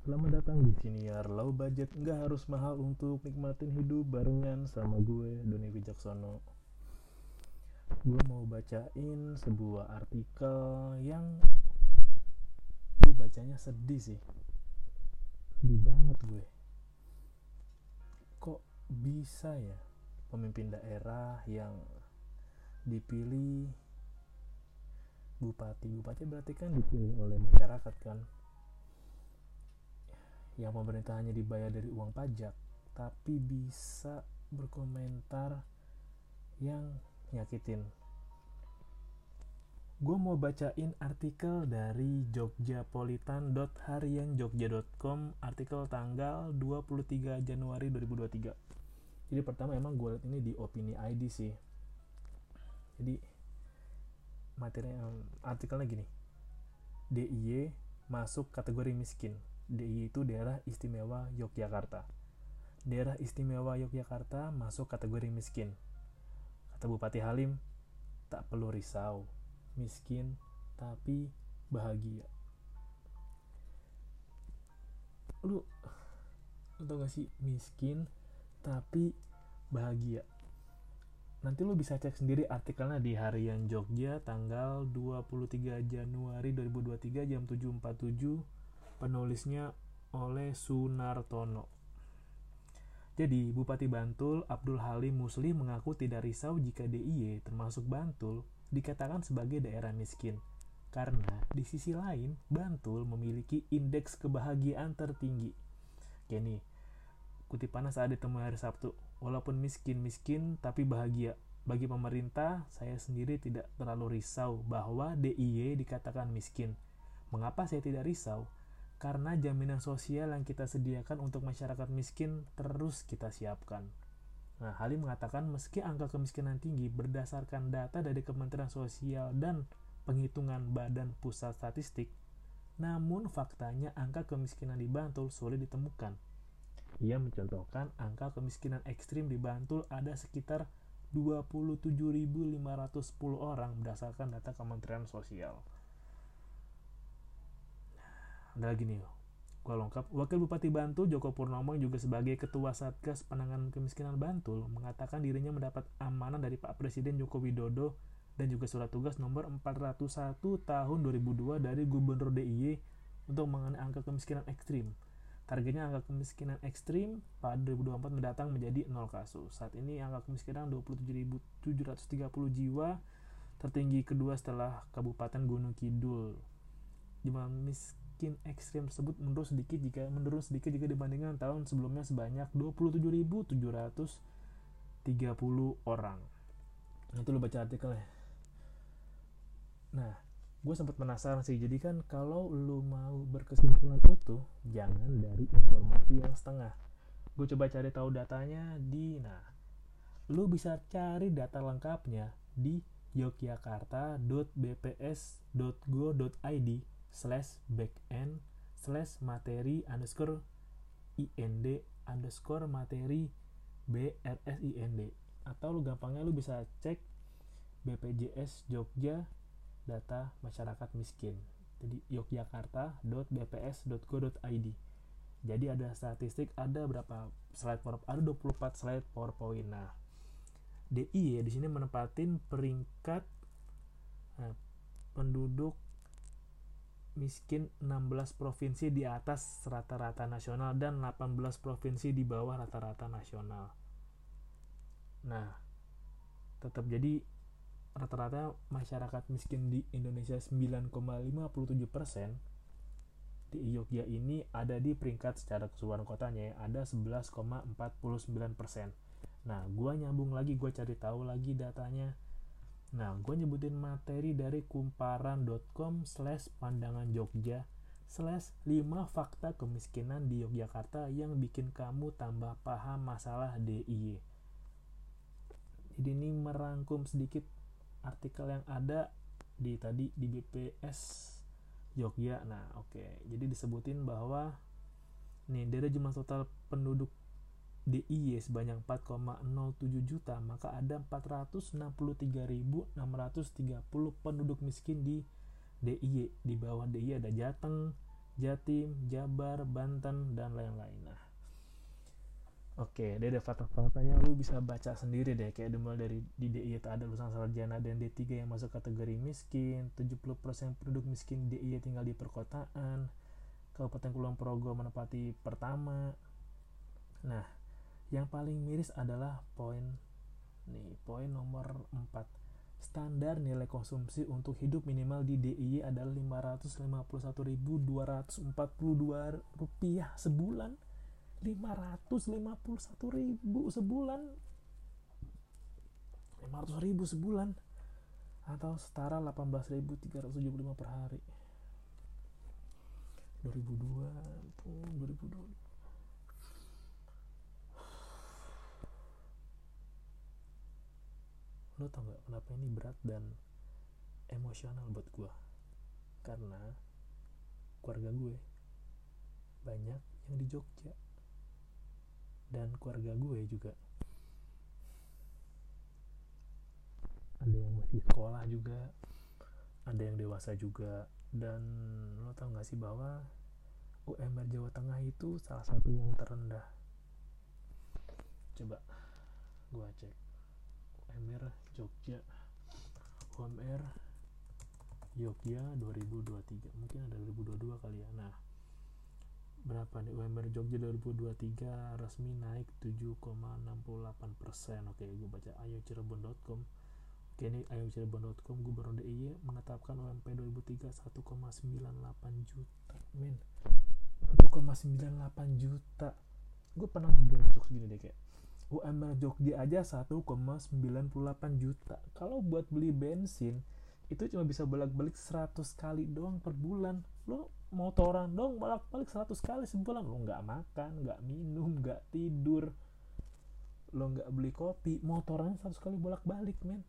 Selamat datang di siniar low budget nggak harus mahal untuk nikmatin hidup barengan sama gue Doni Wijaksono. Gue mau bacain sebuah artikel yang gue bacanya sedih sih. Sedih banget gue. Kok bisa ya pemimpin daerah yang dipilih bupati bupati berarti kan dipilih oleh masyarakat kan yang pemerintah hanya dibayar dari uang pajak tapi bisa berkomentar yang nyakitin. Gue mau bacain artikel dari jogjapolitan.harianjogja.com artikel tanggal 23 Januari 2023 jadi pertama emang gue liat ini di opini ID sih. Jadi materi artikelnya gini. DIY masuk kategori miskin DIY itu daerah istimewa Yogyakarta. Daerah istimewa Yogyakarta masuk kategori miskin. Kata Bupati Halim, tak perlu risau, miskin tapi bahagia. Lu, lu tau gak sih miskin tapi bahagia? Nanti lu bisa cek sendiri artikelnya di Harian Jogja tanggal 23 Januari 2023 jam 7.47 penulisnya oleh Sunartono. Jadi, Bupati Bantul Abdul Halim Musli mengaku tidak risau jika DIY termasuk Bantul dikatakan sebagai daerah miskin. Karena di sisi lain, Bantul memiliki indeks kebahagiaan tertinggi. Oke kutipannya saat ditemui hari Sabtu. Walaupun miskin-miskin tapi bahagia. Bagi pemerintah, saya sendiri tidak terlalu risau bahwa DIY dikatakan miskin. Mengapa saya tidak risau? Karena jaminan sosial yang kita sediakan untuk masyarakat miskin terus kita siapkan. Nah, Halim mengatakan meski angka kemiskinan tinggi berdasarkan data dari Kementerian Sosial dan penghitungan Badan Pusat Statistik, namun faktanya angka kemiskinan di Bantul sulit ditemukan. Ia mencontohkan angka kemiskinan ekstrim di Bantul ada sekitar 27.510 orang berdasarkan data Kementerian Sosial ada lagi nih gue lengkap Wakil Bupati Bantul Joko Purnomo yang juga sebagai Ketua Satgas Penanganan Kemiskinan Bantul mengatakan dirinya mendapat amanah dari Pak Presiden Joko Widodo dan juga surat tugas nomor 401 tahun 2002 dari Gubernur DIY untuk mengenai angka kemiskinan ekstrim. Targetnya angka kemiskinan ekstrim pada 2024 mendatang menjadi 0 kasus. Saat ini angka kemiskinan 27.730 jiwa, tertinggi kedua setelah Kabupaten Gunung Kidul. Jumlah mis miskin ekstrim tersebut menurun sedikit jika menurun sedikit jika dibandingkan tahun sebelumnya sebanyak 27.730 orang. Nah, itu lo baca artikelnya. Nah, gue sempat penasaran sih. Jadi kan kalau lu mau berkesimpulan utuh, jangan dari informasi yang setengah. Gue coba cari tahu datanya di nah. Lu bisa cari data lengkapnya di yogyakarta.bps.go.id slash backend slash materi underscore ind underscore materi brsind atau lu gampangnya lu bisa cek BPJS Jogja data masyarakat miskin. Jadi yogyakarta.bps.go.id jadi ada statistik ada berapa slide power ada 24 slide powerpoint. Nah DI ya di sini menempatin peringkat nah, penduduk miskin 16 provinsi di atas rata-rata nasional dan 18 provinsi di bawah rata-rata nasional. Nah, tetap jadi rata-rata masyarakat miskin di Indonesia 9,57 persen di Yogyakarta ini ada di peringkat secara keseluruhan kotanya ya, ada 11,49 persen. Nah, gua nyambung lagi, gua cari tahu lagi datanya Nah, gue nyebutin materi dari kumparan.com slash pandangan Jogja slash 5 fakta kemiskinan di Yogyakarta yang bikin kamu tambah paham masalah DIY. Jadi ini merangkum sedikit artikel yang ada di tadi di BPS Jogja. Nah, oke. Okay. Jadi disebutin bahwa nih dari jumlah total penduduk DIY sebanyak 4,07 juta, maka ada 463.630 penduduk miskin di DIY. Di bawah DIY ada Jateng, Jatim, Jabar, Banten, dan lain-lain. Nah, Oke, dia ada fakta-faktanya lu bisa baca sendiri deh kayak dimulai dari di DIY tak ada lulusan sarjana dan D3 yang masuk kategori miskin, 70% penduduk miskin DIY tinggal di perkotaan, Kabupaten Kulon Progo menempati pertama. Nah, yang paling miris adalah poin nih, poin nomor 4 standar nilai konsumsi untuk hidup minimal di DIY adalah 551.242 rupiah sebulan. 551 ribu sebulan. 500 ribu sebulan. Atau setara 18.375 per hari. 2002 pun 2002 lo tau gak kenapa ini berat dan emosional buat gue karena keluarga gue banyak yang di Jogja. Dan keluarga gue juga. Ada yang masih sekolah juga ada yang dewasa juga. Dan lo tau gak sih bahwa UMR Jawa Tengah itu salah satu yang terendah? Coba gue cek UMR Jogja. UMR Jogja 2023 mungkin ada 2022 kali ya. Nah berapa nih? UMR Jogja 2023 resmi naik 7,68 persen. Oke gue baca ayo cirebon.com oke ini ayo cirebon.com Gubernur DIY menetapkan UMP 2003 1,98 juta. Men 1,98 juta. Gue pernah buat jokes gini deh kayak UMR Jogja aja 1,98 juta. Kalau buat beli bensin itu cuma bisa bolak-balik 100 kali doang per bulan. Lo motoran dong bolak-balik 100 kali sebulan. Lo nggak makan nggak minum nggak tidur. Lo nggak beli kopi motoran 100 kali bolak-balik men.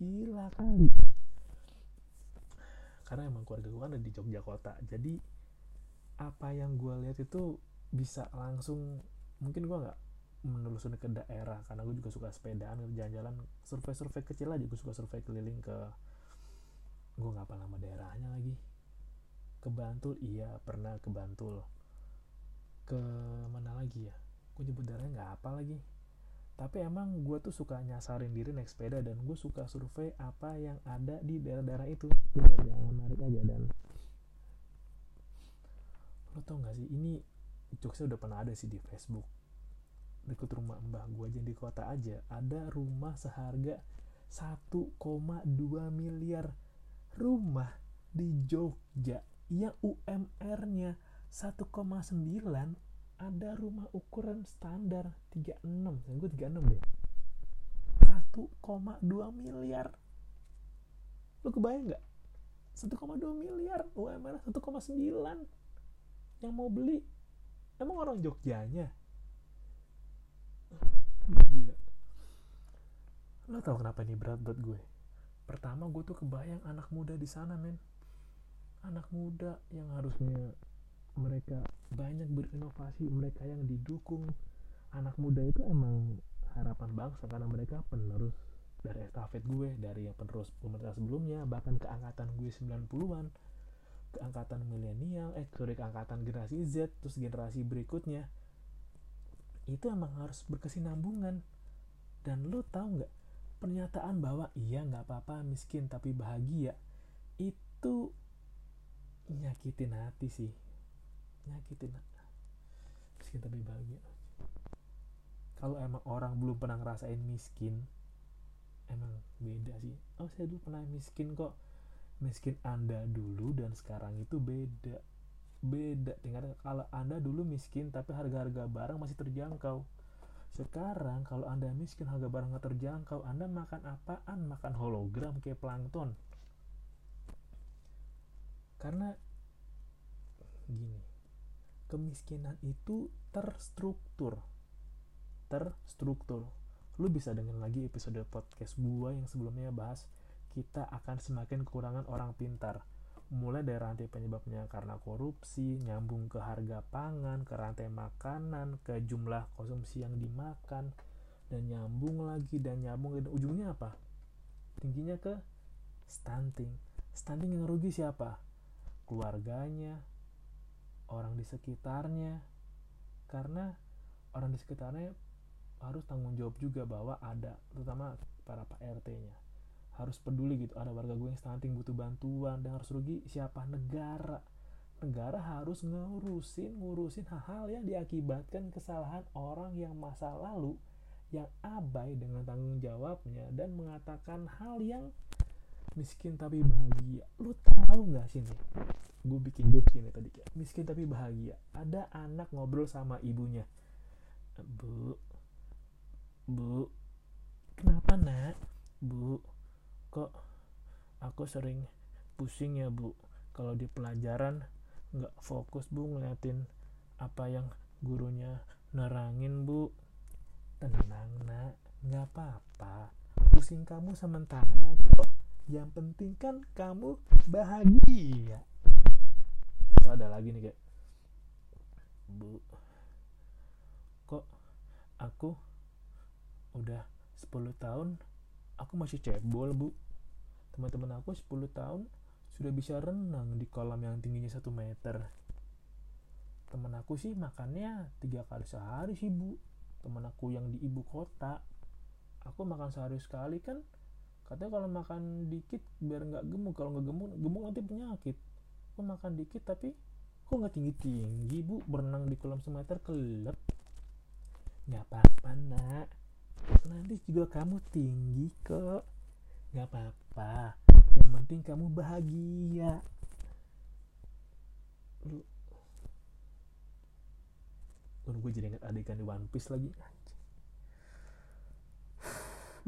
Gila kali. Karena emang keluarga gue kan ada di Jogja kota. Jadi apa yang gue lihat itu bisa langsung mungkin gue nggak menelusuri ke daerah karena gue juga suka sepedaan jalan-jalan survei-survei kecil aja gue suka survei keliling ke gue nggak apa nama daerahnya lagi. Ke Bantul iya pernah ke Bantul. Ke mana lagi ya? Gue nyebut daerahnya nggak apa lagi. Tapi emang gue tuh suka nyasarin diri naik sepeda dan gue suka survei apa yang ada di daerah-daerah itu. Dari yang menarik aja dan. Lo tau gak sih ini jokesnya udah pernah ada sih di Facebook dekat rumah mbah gue aja di kota aja ada rumah seharga 1,2 miliar. Rumah di Jogja yang UMR-nya 1,9 ada rumah ukuran standar 36 yang gue 36 deh. 1,2 miliar. Lu kebayang nggak? 1,2 miliar UMR 1,9 yang mau beli emang orang Jogjanya gila. Lo tau kenapa ini berat buat gue? Pertama gue tuh kebayang anak muda di sana men. Anak muda yang harusnya mereka banyak berinovasi mereka yang didukung. Anak muda itu emang harapan bangsa karena mereka penerus dari estafet gue dari yang penerus pemerintah sebelumnya bahkan ke angkatan gue 90-an ke angkatan milenial eh sorry ke angkatan generasi Z terus generasi berikutnya itu emang harus berkesinambungan. Dan lo tau nggak pernyataan bahwa iya nggak apa-apa miskin tapi bahagia itu nyakitin hati sih. Nyakitin miskin tapi bahagia. Kalau emang orang belum pernah ngerasain miskin emang beda sih. Oh saya dulu pernah miskin kok. Miskin anda dulu dan sekarang itu beda beda tinggal kalau anda dulu miskin tapi harga-harga barang masih terjangkau. Sekarang kalau anda miskin harga barang nggak terjangkau anda makan apaan? Makan hologram kayak plankton. Karena gini kemiskinan itu terstruktur. Terstruktur. Lu bisa dengar lagi episode podcast gua yang sebelumnya bahas kita akan semakin kekurangan orang pintar mulai dari rantai penyebabnya karena korupsi, nyambung ke harga pangan, ke rantai makanan, ke jumlah konsumsi yang dimakan, dan nyambung lagi dan nyambung dan ujungnya apa? Tingginya ke stunting. Stunting yang rugi siapa? keluarganya orang di sekitarnya karena orang di sekitarnya harus tanggung jawab juga bahwa ada terutama para pak RT-nya harus peduli gitu. Ada warga gue yang stunting butuh bantuan dan harus rugi. Siapa? Negara. Negara harus ngurusin ngurusin hal-hal yang diakibatkan kesalahan orang yang masa lalu yang abai dengan tanggung jawabnya dan mengatakan hal yang miskin tapi bahagia. Lu tahu nggak sih nih gue bikin jokes ini tadi miskin tapi bahagia. Ada anak ngobrol sama ibunya. Bu bu kenapa nak? Bu kok aku sering pusing ya bu. Kalau di pelajaran nggak fokus bu ngeliatin apa yang gurunya nerangin bu. Tenang nak. Nggak apa-apa. Pusing kamu sementara kok. Yang penting kan kamu bahagia. Itu ada lagi nih kayak bu kok aku udah 10 tahun aku masih cebol bu teman-teman aku 10 tahun sudah bisa renang di kolam yang tingginya satu meter. Temen aku sih makannya tiga kali sehari sih bu. Temen aku yang di ibu kota. Aku makan sehari sekali kan katanya kalau makan dikit biar nggak gemuk. Kalau nggak gemuk gemuk nanti penyakit. Aku makan dikit tapi kok nggak tinggi tinggi bu? Berenang di kolam semeter kelep. Nggak apa-apa nak. Nanti juga kamu tinggi kok nggak apa-apa. Yang penting kamu bahagia. Lu lu gue jadi inget adegan di One Piece lagi.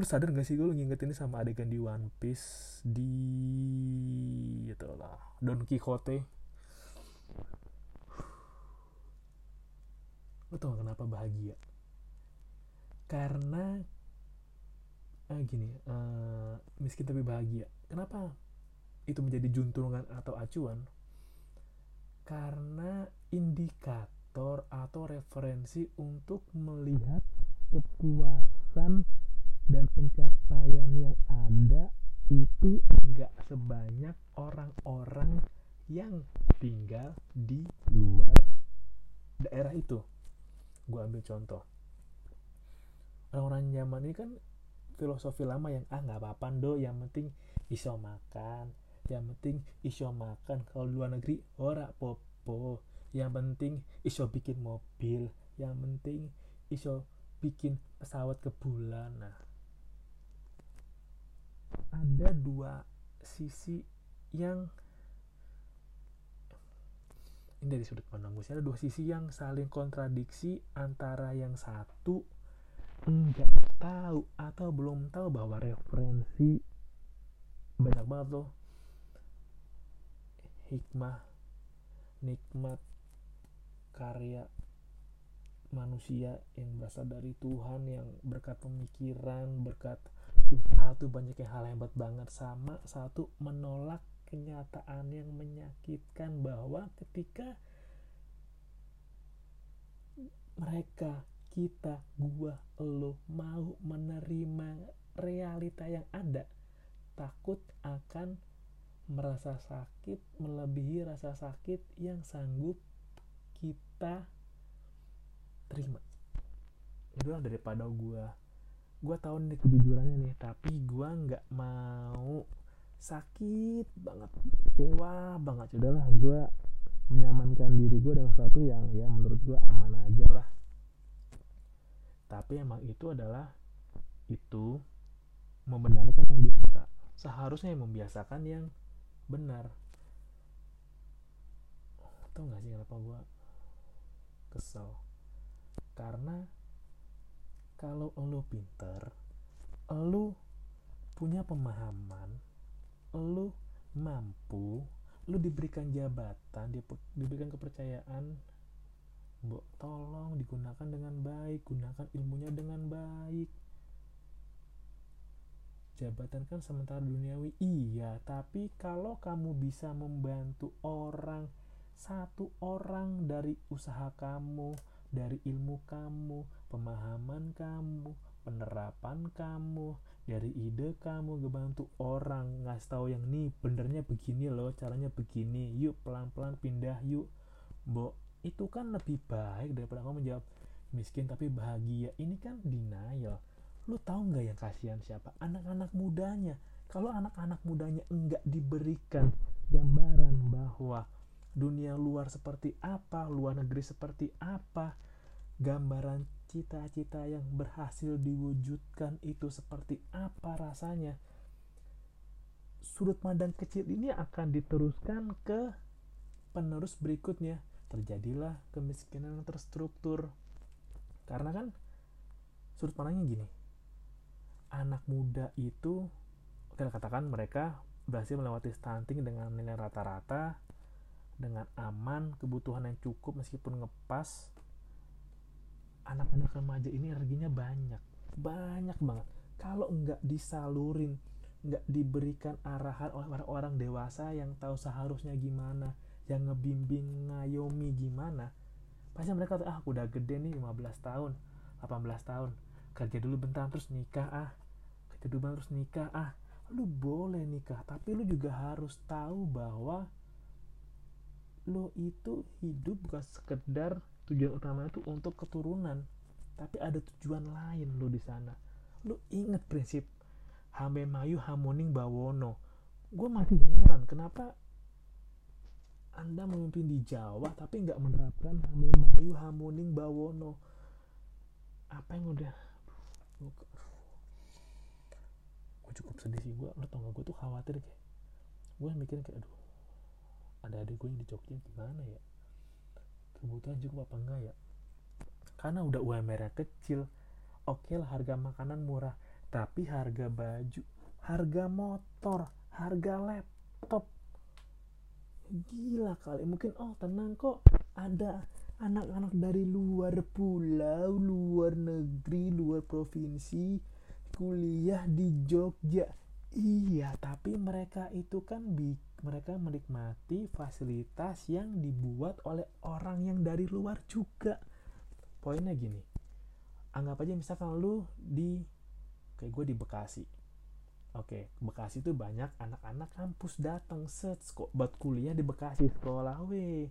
Lu sadar gak sih gue nginget ini sama adegan di One Piece di itu lah Don Quixote? Lu tau kenapa bahagia? Karena gini uh, miskin tapi bahagia. Kenapa itu menjadi juntrungan atau acuan? Karena indikator atau referensi untuk melihat kepuasan dan pencapaian yang ada itu enggak sebanyak orang-orang yang tinggal di luar daerah itu. Gue ambil contoh. Orang-orang zaman ini kan filosofi lama yang ah nggak apa-apa do yang penting iso makan yang penting iso makan. Kalau luar negeri ora popo yang penting iso bikin mobil yang penting iso bikin pesawat ke bulan. Nah ada dua sisi yang ini dari sudut pandang gue ada dua sisi yang saling kontradiksi antara yang satu enggak tahu atau belum tahu bahwa referensi banyak banget loh. Hikmah nikmat karya manusia yang berasal dari Tuhan yang berkat pemikiran berkat usaha tuh banyak yang hal hebat banget. Sama satu menolak kenyataan yang menyakitkan bahwa ketika mereka kita, gua, lo mau menerima realita yang ada, takut akan merasa sakit melebihi rasa sakit yang sanggup kita terima. Itu lah daripada gua gua tahu nih kejujurannya nih, tapi gua nggak mau sakit banget, kecewa banget. Udahlah, gua menyamankan diri gue dengan sesuatu yang ya menurut gue aman aja lah tapi emang itu adalah itu membenarkan yang biasa. Seharusnya yang membiasakan yang benar. Tau gak sih kenapa gue kesel? Karena kalau lo pinter lo punya pemahaman lo mampu lo diberikan jabatan diberikan kepercayaan Mbok tolong digunakan dengan baik, gunakan ilmunya dengan baik. Jabatan kan sementara duniawi, iya, tapi kalau kamu bisa membantu orang, satu orang dari usaha kamu, dari ilmu kamu, pemahaman kamu, penerapan kamu dari ide kamu ngebantu orang ngasih tahu yang nih benernya begini loh caranya begini yuk pelan-pelan pindah yuk bo itu kan lebih baik daripada kamu menjawab miskin tapi bahagia. Ini kan denial. Lu tahu nggak yang kasihan siapa? Anak-anak mudanya. Kalau anak-anak mudanya enggak diberikan gambaran bahwa dunia luar seperti apa luar negeri seperti apa gambaran cita-cita yang berhasil diwujudkan itu seperti apa rasanya sudut pandang kecil ini akan diteruskan ke penerus berikutnya terjadilah kemiskinan terstruktur. Karena kan sudut pandangnya gini. Anak muda itu kita katakan mereka berhasil melewati stunting dengan nilai rata-rata dengan aman kebutuhan yang cukup meskipun ngepas. Anak-anak remaja ini energinya banyak. Banyak banget. Kalau nggak disalurin nggak diberikan arahan oleh orang-orang dewasa yang tahu seharusnya gimana yang ngebimbing ngayomi gimana pasti mereka tuh ah udah gede nih 15 tahun 18 tahun kerja dulu bentar terus nikah ah kerja dulu bentar terus nikah ah lu boleh nikah tapi lu juga harus tahu bahwa lo itu hidup bukan sekedar tujuan utamanya itu untuk keturunan tapi ada tujuan lain lo di sana. Lo inget prinsip hame mayu hamoning bawono? Gue masih heran kenapa anda memimpin di Jawa tapi nggak menerapkan mayu hamoning bawono. Apa yang udah? Gue cukup sedih sih gue lo tau gak gue tuh khawatir kayak gue mikirin kayak aduh ada adik gue yang di Jogja gimana ya? Kebutuhan cukup apa enggak ya? Karena udah UMR kecil oke okay lah harga makanan murah tapi harga baju harga motor harga laptop gila kali mungkin oh tenang kok ada anak-anak dari luar pulau luar negeri luar provinsi kuliah di Jogja. Iya tapi mereka itu kan bikin mereka menikmati fasilitas yang dibuat oleh orang yang dari luar juga. Poinnya gini anggap aja misalkan lu di kayak gue di Bekasi oke Bekasi tuh banyak anak-anak kampus datang. Set kok buat kuliah di Bekasi sekolah we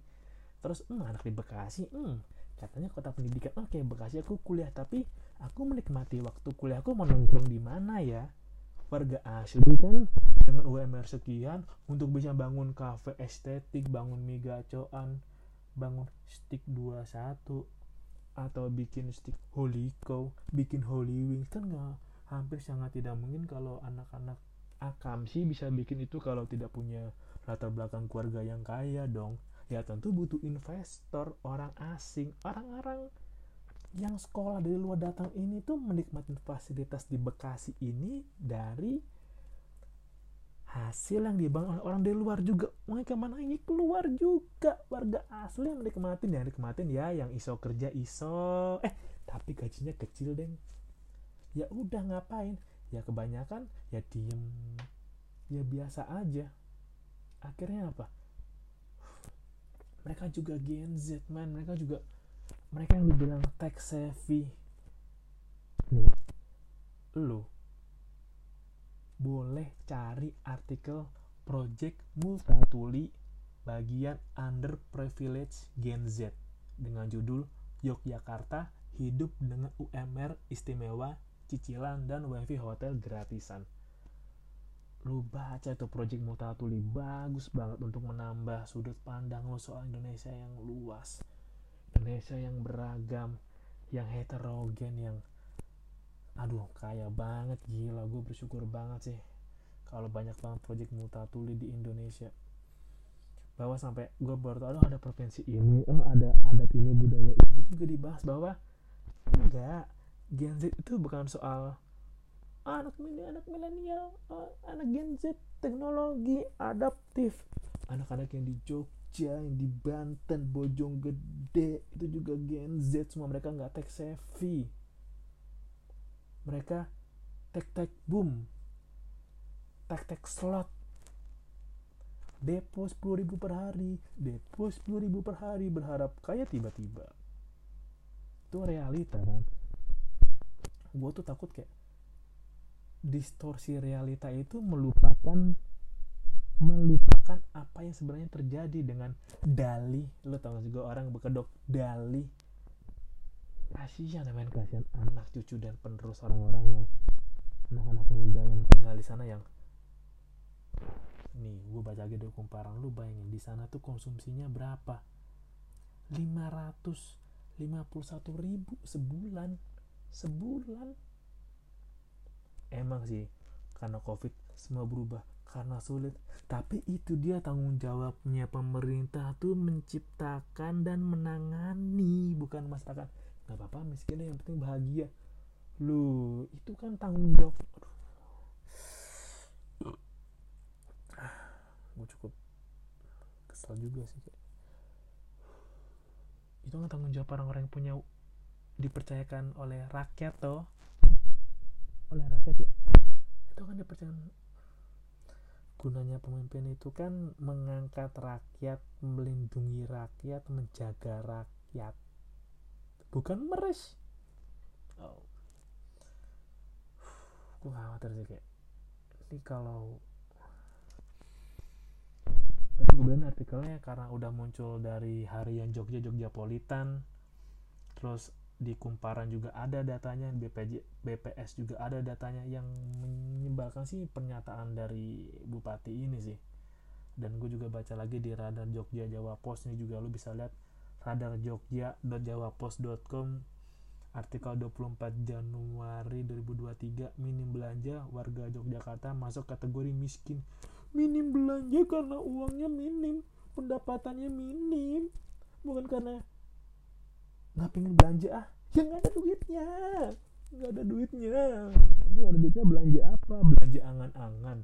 terus hmm, anak di Bekasi hmm, katanya kota pendidikan oke Bekasi aku kuliah tapi aku menikmati waktu kuliah aku mau di mana ya? Warga asli kan dengan UMR sekian untuk bisa bangun kafe estetik, bangun mie gacoan, bangun stick 21 atau bikin stick holy cow, bikin holy wings kan nggak hampir sangat tidak mungkin kalau anak-anak akam sih bisa bikin itu kalau tidak punya latar belakang keluarga yang kaya dong. Ya tentu butuh investor, orang asing, orang-orang yang sekolah dari luar datang ini tuh menikmati fasilitas di Bekasi ini dari hasil yang dibangun oleh orang dari luar juga. Mereka mana ini keluar juga. Warga asli yang menikmatin yang nikmatin ya yang iso kerja iso. Eh tapi gajinya kecil deng ya udah ngapain? Ya kebanyakan ya diem. Ya biasa aja. Akhirnya apa? Mereka juga Gen Z man. Mereka juga mereka yang dibilang tech savvy. Nih lu boleh cari artikel Project Multatuli bagian underprivileged Gen Z dengan judul Yogyakarta hidup dengan UMR istimewa, cicilan dan wifi hotel gratisan. Lu baca itu Project Multatuli bagus banget untuk menambah sudut pandang lo soal Indonesia yang luas. Indonesia yang beragam, yang heterogen, yang aduh kaya banget gila gue bersyukur banget sih kalau banyak banget proyek mutatuli di Indonesia bahwa sampai gue baru tahu ada provinsi ini oh ada adat ini budaya ini juga dibahas bahwa enggak Gen Z itu bukan soal ah, anak milenial anak milenial oh, anak Gen Z teknologi adaptif. Anak-anak yang di Jogja yang di Banten Bojonggede itu juga Gen Z semua mereka nggak tech savvy. Mereka tek tek boom tek tek slot. Depo 10.000 per hari depo 10.000 per hari berharap kaya tiba-tiba. Itu realita kan gue tuh takut kayak distorsi realita itu melupakan melupakan apa yang sebenarnya terjadi dengan dali. Lo tau gak sih gue orang berkedok dali. Kasihan men. Kasihan anak cucu dan penerus orang-orang yang anak-anak muda yang tinggal di sana yang nih gue baca lagi dari kumparan lu bayangin di sana tuh konsumsinya berapa? 551 ribu sebulan sebulan. Emang sih karena covid semua berubah karena sulit. Tapi itu dia tanggung jawabnya. Pemerintah tuh menciptakan dan menangani bukan masyarakat nggak apa-apa miskin yang penting bahagia. Lu itu kan tanggung jawab. Gue cukup kesel juga sih itu kan tanggung jawab orang-orang yang punya dipercayakan oleh rakyat toh. Oleh rakyat ya? Itu kan dipercayakan. Gunanya pemimpin itu kan mengangkat rakyat melindungi rakyat menjaga rakyat. Bukan meres. Oh. gue khawatir sih kayak. Ini kalau bilang artikelnya karena udah muncul dari harian Jogja Jogja Politan terus di kumparan juga ada datanya BPJ BPS juga ada datanya yang menyebalkan sih pernyataan dari bupati ini sih. Dan gue juga baca lagi di radar Jogja Jawa Post ini juga lu bisa lihat radar jogja.jawapos.com artikel 24 Januari 2023 minim belanja warga Yogyakarta masuk kategori miskin. Minim belanja karena uangnya minim pendapatannya minim. Bukan karena pengen belanja ah. Ya nggak ada duitnya. Nggak ada duitnya. Nggak ada duitnya belanja apa? Belanja angan-angan.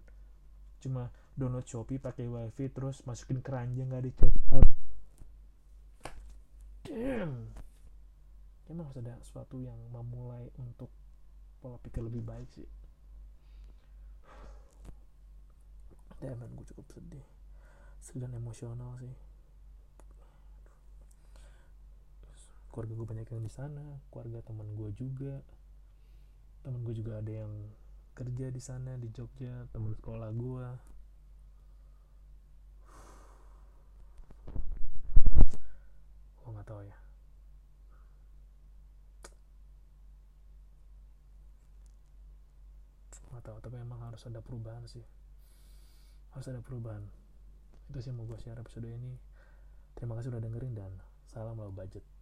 Cuma download shopee pakai wifi terus masukin keranjang nggak di check out. Damn emang harus ada sesuatu yang memulai untuk pola pikir lebih baik sih. Damn gue cukup sedih. Dan emosional sih keluarga gue banyak yang di sana keluarga teman gue juga. Teman gue juga ada yang kerja di sana di Jogja teman sekolah gue gue nggak tahu ya. Nggak tahu tapi emang harus ada perubahan sih. Harus ada perubahan. Itu sih mau gue share episode ini. Terima kasih udah dengerin dan salam low budget